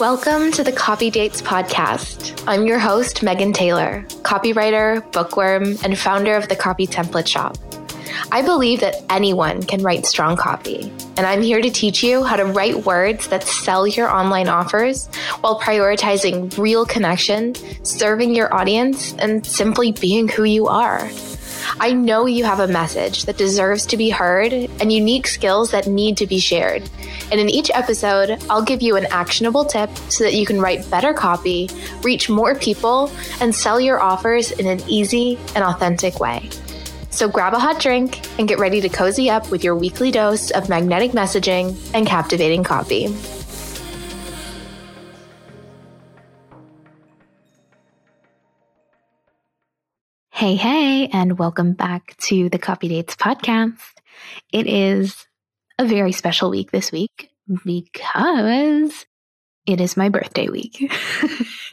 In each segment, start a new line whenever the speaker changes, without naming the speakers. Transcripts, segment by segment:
Welcome to the Copy Dates podcast. I'm your host, Megan Taylor, copywriter, bookworm, and founder of the Copy Template Shop. I believe that anyone can write strong copy, and I'm here to teach you how to write words that sell your online offers while prioritizing real connection, serving your audience, and simply being who you are. I know you have a message that deserves to be heard and unique skills that need to be shared. And in each episode, I'll give you an actionable tip so that you can write better copy, reach more people, and sell your offers in an easy and authentic way. So grab a hot drink and get ready to cozy up with your weekly dose of magnetic messaging and captivating copy. Hey, hey, and welcome back to the Copy Dates podcast. It is a very special week this week because it is my birthday week.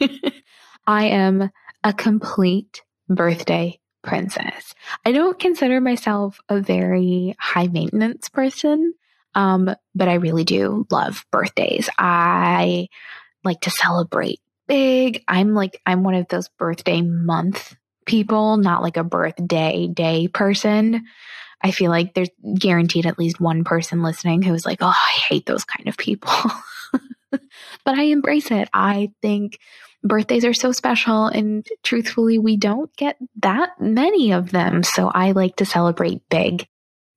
I am a complete birthday princess. I don't consider myself a very high maintenance person, um, but I really do love birthdays. I like to celebrate big. I'm like, I'm one of those birthday month people, not like a birthday day person. I feel like there's guaranteed at least one person listening who's like, oh, I hate those kind of people. but I embrace it. I think birthdays are so special, and truthfully, we don't get that many of them. So I like to celebrate big.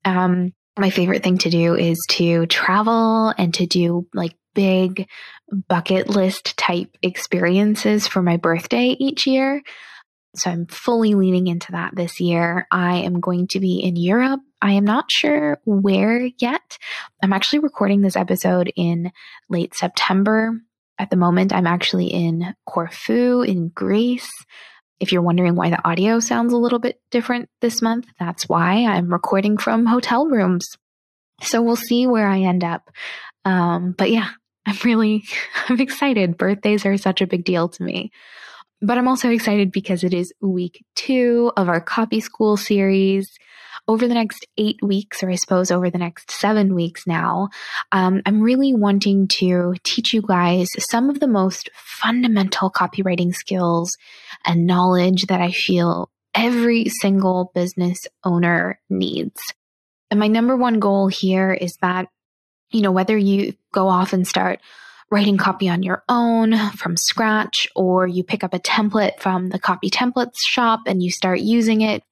Um, my favorite thing to do is to travel and to do like big bucket list type experiences for my birthday each year. So I'm fully leaning into that this year. I am going to be in Europe. I am not sure where yet. I'm actually recording this episode in late September. At the moment, I'm actually in Corfu in Greece. If you're wondering why the audio sounds a little bit different this month, that's why I'm recording from hotel rooms. So we'll see where I end up. Um, but yeah, I'm really, I'm excited. Birthdays are such a big deal to me. But I'm also excited because it is week two of our copy school series. Over the next eight weeks, or I suppose over the next seven weeks now, um, I'm really wanting to teach you guys some of the most fundamental copywriting skills and knowledge that I feel every single business owner needs. And my number one goal here is that, you know, whether you go off and start writing copy on your own from scratch, or you pick up a template from the copy templates shop and you start using it.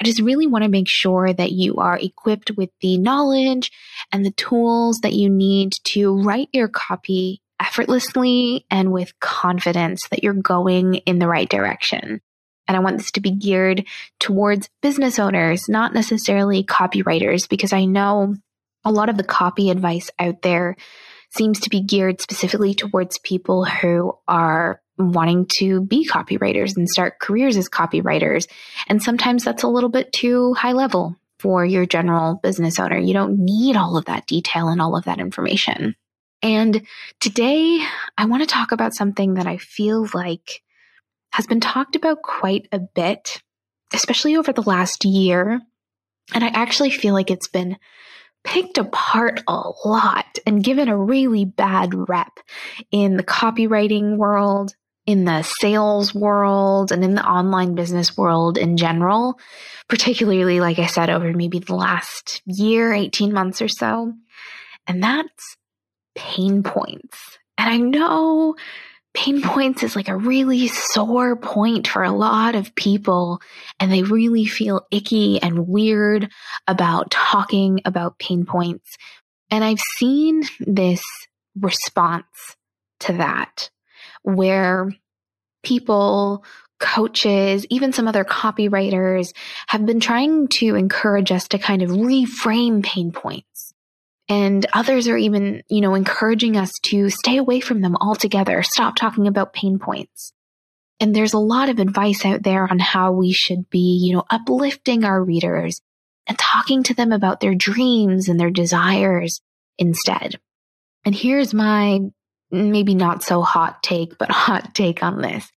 I just really want to make sure that you are equipped with the knowledge and the tools that you need to write your copy effortlessly and with confidence that you're going in the right direction. And I want this to be geared towards business owners, not necessarily copywriters, because I know a lot of the copy advice out there seems to be geared specifically towards people who are wanting to be copywriters and start careers as copywriters. And sometimes that's a little bit too high level for your general business owner. You don't need all of that detail and all of that information. And today I want to talk about something that I feel like has been talked about quite a bit, especially over the last year. And I actually feel like it's been picked apart a lot and given a really bad rep in the copywriting world, in the sales world, and in the online business world in general, particularly, like I said, over maybe the last year, 18 months or so. And that's pain points. And I know pain points is like a really sore point for a lot of people and they really feel icky and weird about talking about pain points. And I've seen this response to that where people, coaches, even some other copywriters have been trying to encourage us to kind of reframe pain points and others are even, you know, encouraging us to stay away from them altogether, stop talking about pain points. And there's a lot of advice out there on how we should be, you know, uplifting our readers and talking to them about their dreams and their desires instead. And here's my maybe not so hot take, but hot take on this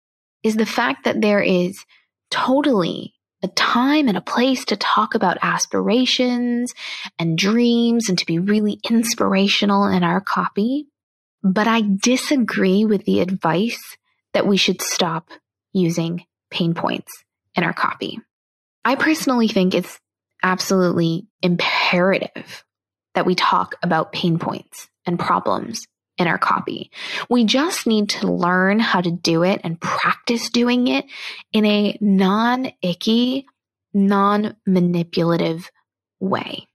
is the fact that there is totally a time and a place to talk about aspirations and dreams and to be really inspirational in our copy. But I disagree with the advice that we should stop using pain points in our copy. I personally think it's absolutely imperative that we talk about pain points and problems in our copy. We just need to learn how to do it and practice doing it in a non icky, non manipulative way.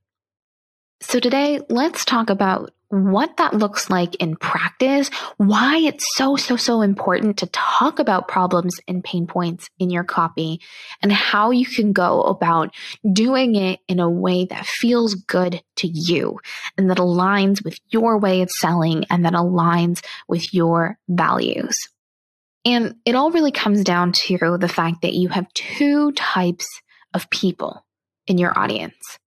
So today, let's talk about what that looks like in practice, why it's so, so, so important to talk about problems and pain points in your copy, and how you can go about doing it in a way that feels good to you and that aligns with your way of selling and that aligns with your values. And it all really comes down to the fact that you have two types of people in your audience.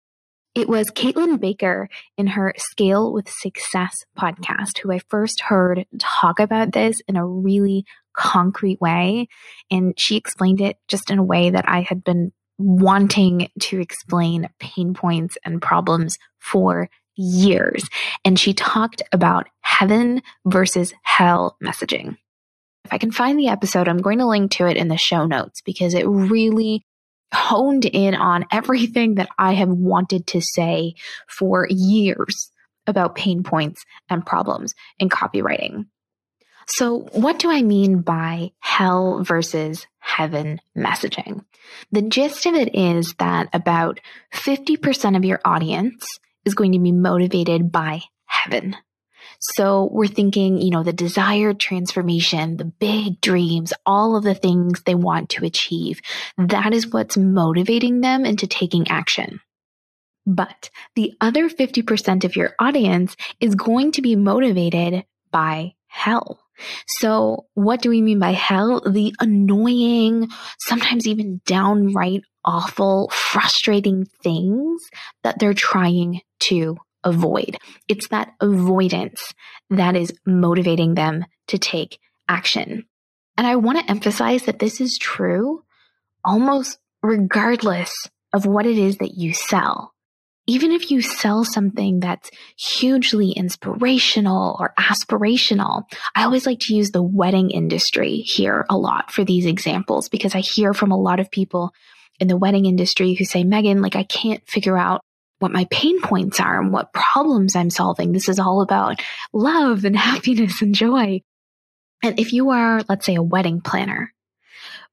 It was Caitlin Bacher in her Scale with Success podcast who I first heard talk about this in a really concrete way. And she explained it just in a way that I had been wanting to explain pain points and problems for years. And she talked about heaven versus hell messaging. If I can find the episode, I'm going to link to it in the show notes because it really honed in on everything that I have wanted to say for years about pain points and problems in copywriting. So, what do I mean by hell versus heaven messaging? The gist of it is that about 50% of your audience is going to be motivated by heaven. So we're thinking, you know, the desired transformation, the big dreams, all of the things they want to achieve. That is what's motivating them into taking action. But the other 50% of your audience is going to be motivated by hell. So what do we mean by hell? The annoying, sometimes even downright awful, frustrating things that they're trying to avoid. It's that avoidance that is motivating them to take action. And I want to emphasize that this is true almost regardless of what it is that you sell. Even if you sell something that's hugely inspirational or aspirational, I always like to use the wedding industry here a lot for these examples because I hear from a lot of people in the wedding industry who say, Megan, like I can't figure out what my pain points are and what problems I'm solving. This is all about love and happiness and joy. And if you are, let's say, a wedding planner,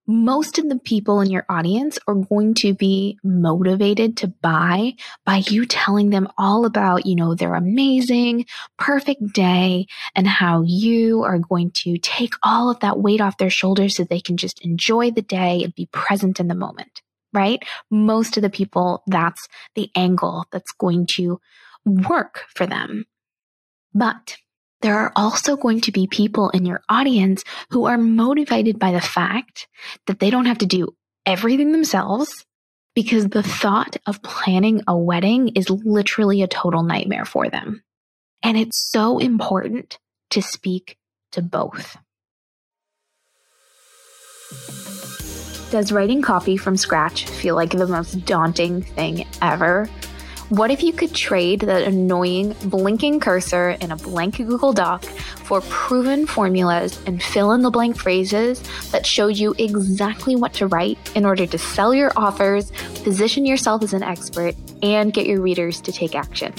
most of the people in your audience are going to be motivated to buy by you telling them all about, you know, their amazing, perfect day and how you are going to take all of that weight off their shoulders so they can just enjoy the day and be present in the moment right? Most of the people, that's the angle that's going to work for them. But there are also going to be people in your audience who are motivated by the fact that they don't have to do everything themselves because the thought of planning a wedding is literally a total nightmare for them. And it's so important to speak to both. Does writing copy from scratch feel like the most daunting thing ever? What if you could trade that annoying blinking cursor in a blank Google Doc for proven formulas and fill in the blank phrases that show you exactly what to write in order to sell your offers, position yourself as an expert, and get your readers to take action?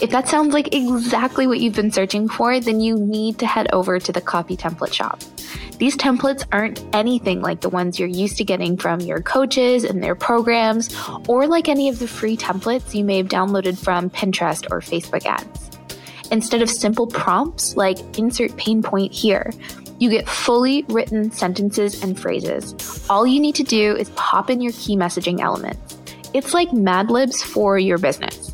If that sounds like exactly what you've been searching for, then you need to head over to the Copy Template Shop. These templates aren't anything like the ones you're used to getting from your coaches and their programs, or like any of the free templates you may have downloaded from Pinterest or Facebook ads. Instead of simple prompts like insert pain point here, you get fully written sentences and phrases. All you need to do is pop in your key messaging elements. It's like Mad Libs for your business.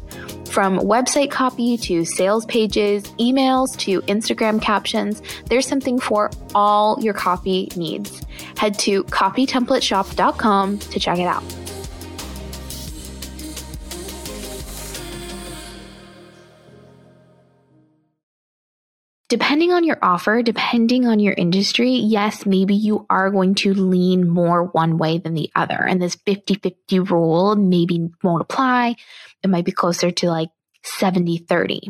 From website copy to sales pages, emails to Instagram captions, there's something for all your copy needs. Head to copytemplateshop.com to check it out. Depending on your offer, depending on your industry, yes, maybe you are going to lean more one way than the other. And this 50 50 rule maybe won't apply. It might be closer to like 70 30.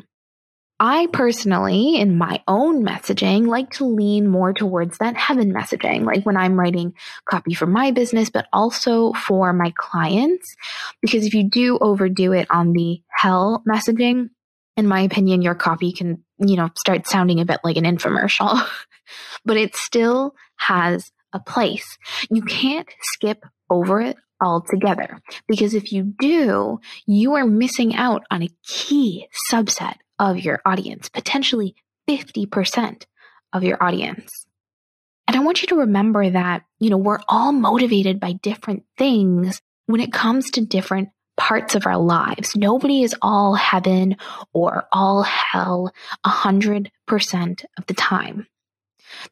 I personally, in my own messaging, like to lean more towards that heaven messaging, like when I'm writing copy for my business, but also for my clients. Because if you do overdo it on the hell messaging, in my opinion, your copy can, you know, start sounding a bit like an infomercial, but it still has a place. You can't skip over it altogether because if you do, you are missing out on a key subset of your audience, potentially 50% of your audience. And I want you to remember that, you know, we're all motivated by different things when it comes to different parts of our lives. Nobody is all heaven or all hell 100% of the time.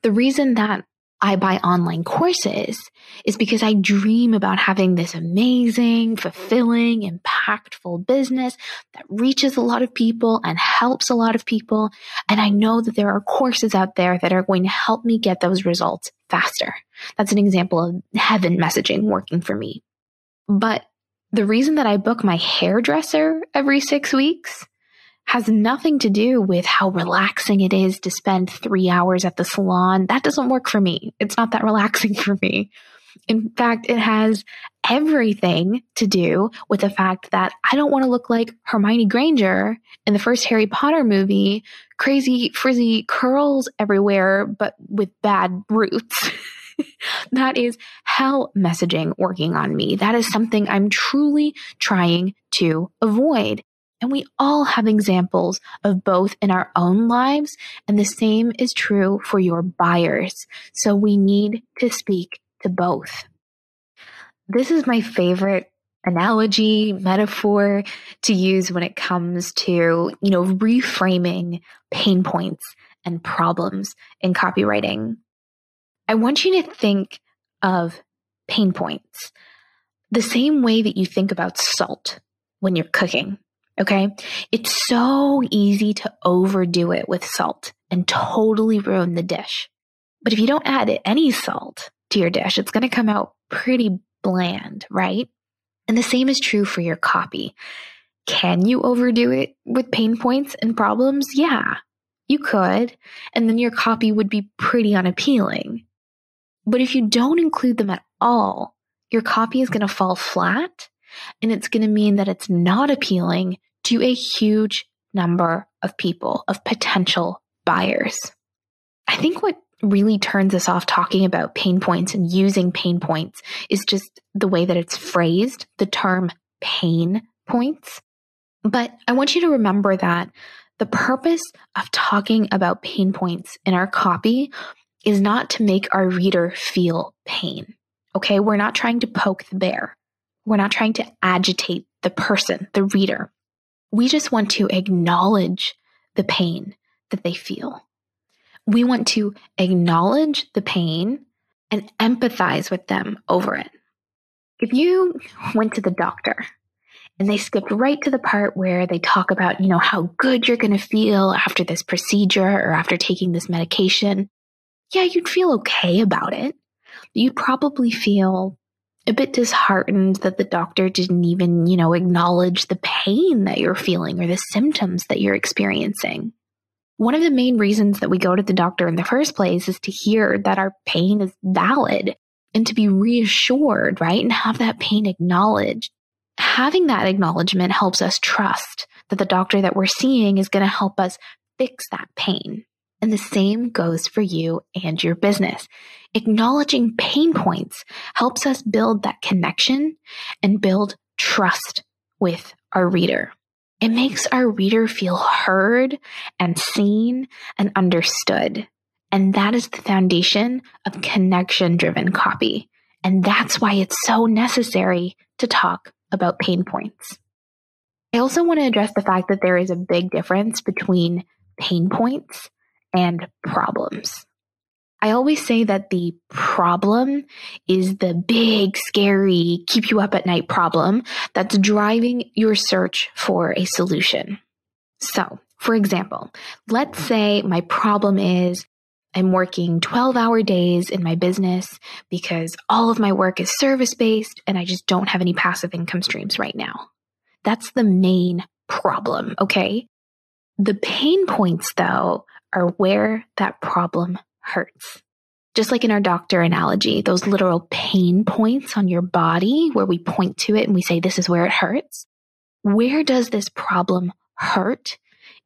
The reason that I buy online courses is because I dream about having this amazing, fulfilling, impactful business that reaches a lot of people and helps a lot of people. And I know that there are courses out there that are going to help me get those results faster. That's an example of heaven messaging working for me. But the reason that I book my hairdresser every six weeks has nothing to do with how relaxing it is to spend three hours at the salon. That doesn't work for me. It's not that relaxing for me. In fact, it has everything to do with the fact that I don't want to look like Hermione Granger in the first Harry Potter movie, crazy, frizzy curls everywhere, but with bad roots. that is hell messaging working on me. That is something I'm truly trying to avoid. And we all have examples of both in our own lives, and the same is true for your buyers. So we need to speak to both. This is my favorite analogy, metaphor to use when it comes to, you know, reframing pain points and problems in copywriting. I want you to think of pain points the same way that you think about salt when you're cooking. Okay. It's so easy to overdo it with salt and totally ruin the dish. But if you don't add any salt to your dish, it's going to come out pretty bland, right? And the same is true for your copy. Can you overdo it with pain points and problems? Yeah, you could. And then your copy would be pretty unappealing. But if you don't include them at all, your copy is going to fall flat and it's going to mean that it's not appealing to a huge number of people, of potential buyers. I think what really turns us off talking about pain points and using pain points is just the way that it's phrased, the term pain points. But I want you to remember that the purpose of talking about pain points in our copy is not to make our reader feel pain. Okay. We're not trying to poke the bear. We're not trying to agitate the person, the reader. We just want to acknowledge the pain that they feel. We want to acknowledge the pain and empathize with them over it. If you went to the doctor and they skipped right to the part where they talk about, you know, how good you're going to feel after this procedure or after taking this medication, yeah, you'd feel okay about it. You'd probably feel a bit disheartened that the doctor didn't even, you know, acknowledge the pain that you're feeling or the symptoms that you're experiencing. One of the main reasons that we go to the doctor in the first place is to hear that our pain is valid and to be reassured, right? And have that pain acknowledged. Having that acknowledgement helps us trust that the doctor that we're seeing is going to help us fix that pain. And the same goes for you and your business. Acknowledging pain points helps us build that connection and build trust with our reader. It makes our reader feel heard and seen and understood. And that is the foundation of connection driven copy. And that's why it's so necessary to talk about pain points. I also want to address the fact that there is a big difference between pain points and problems. I always say that the problem is the big, scary, keep you up at night problem that's driving your search for a solution. So, For example, let's say my problem is I'm working 12 hour days in my business because all of my work is service based and I just don't have any passive income streams right now. That's the main problem, okay? The pain points, though, are where that problem hurts. Just like in our doctor analogy, those literal pain points on your body where we point to it and we say, this is where it hurts. Where does this problem hurt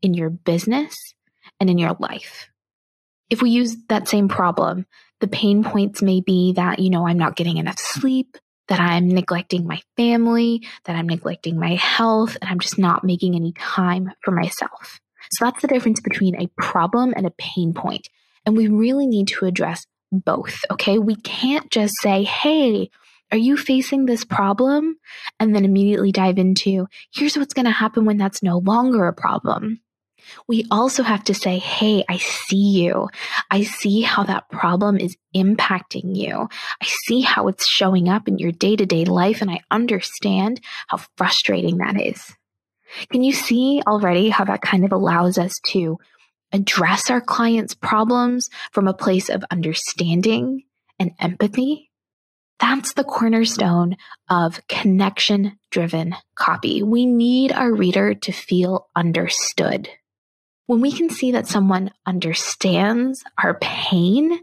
in your business and in your life? If we use that same problem, the pain points may be that, you know, I'm not getting enough sleep, that I'm neglecting my family, that I'm neglecting my health, and I'm just not making any time for myself. So that's the difference between a problem and a pain point. And we really need to address both, okay? We can't just say, hey, are you facing this problem? And then immediately dive into, here's what's going to happen when that's no longer a problem. We also have to say, Hey, I see you. I see how that problem is impacting you. I see how it's showing up in your day to day life, and I understand how frustrating that is. Can you see already how that kind of allows us to address our clients' problems from a place of understanding and empathy? That's the cornerstone of connection driven copy. We need our reader to feel understood. When we can see that someone understands our pain,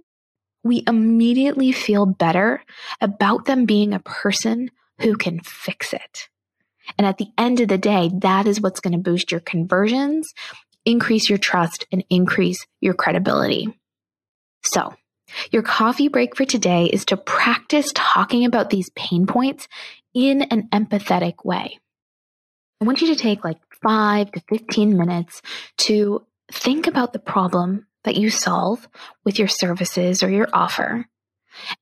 we immediately feel better about them being a person who can fix it. And at the end of the day, that is what's going to boost your conversions, increase your trust, and increase your credibility. So, your coffee break for today is to practice talking about these pain points in an empathetic way. I want you to take like five to 15 minutes to think about the problem that you solve with your services or your offer.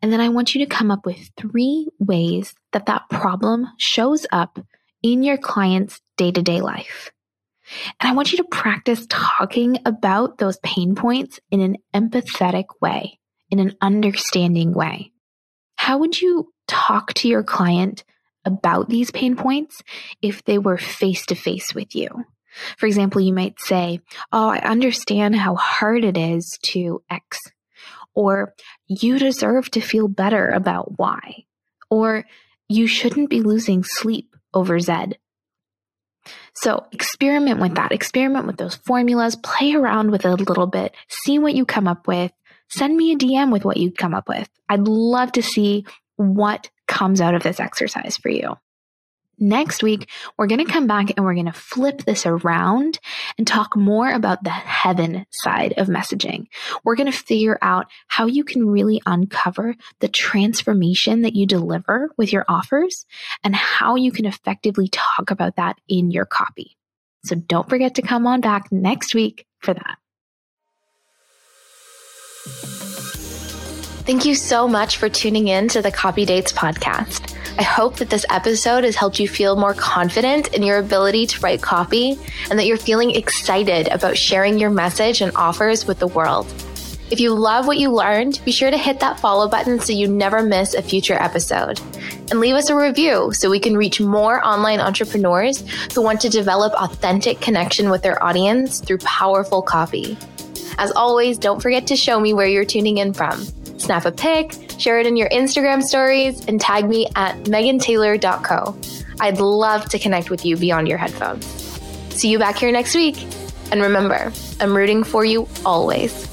And then I want you to come up with three ways that that problem shows up in your client's day to day life. And I want you to practice talking about those pain points in an empathetic way, in an understanding way. How would you talk to your client about these pain points if they were face to face with you. For example, you might say, Oh, I understand how hard it is to X. Or you deserve to feel better about Y. Or you shouldn't be losing sleep over Z. So experiment with that. Experiment with those formulas. Play around with it a little bit. See what you come up with. Send me a DM with what you come up with. I'd love to see what comes out of this exercise for you. Next week, we're going to come back and we're going to flip this around and talk more about the heaven side of messaging. We're going to figure out how you can really uncover the transformation that you deliver with your offers and how you can effectively talk about that in your copy. So don't forget to come on back next week for that. Thank you so much for tuning in to the Copy Dates podcast. I hope that this episode has helped you feel more confident in your ability to write copy and that you're feeling excited about sharing your message and offers with the world. If you love what you learned, be sure to hit that follow button so you never miss a future episode. And leave us a review so we can reach more online entrepreneurs who want to develop authentic connection with their audience through powerful copy. As always, don't forget to show me where you're tuning in from snap a pic, share it in your Instagram stories, and tag me at megantaylor.co. I'd love to connect with you beyond your headphones. See you back here next week. And remember, I'm rooting for you always.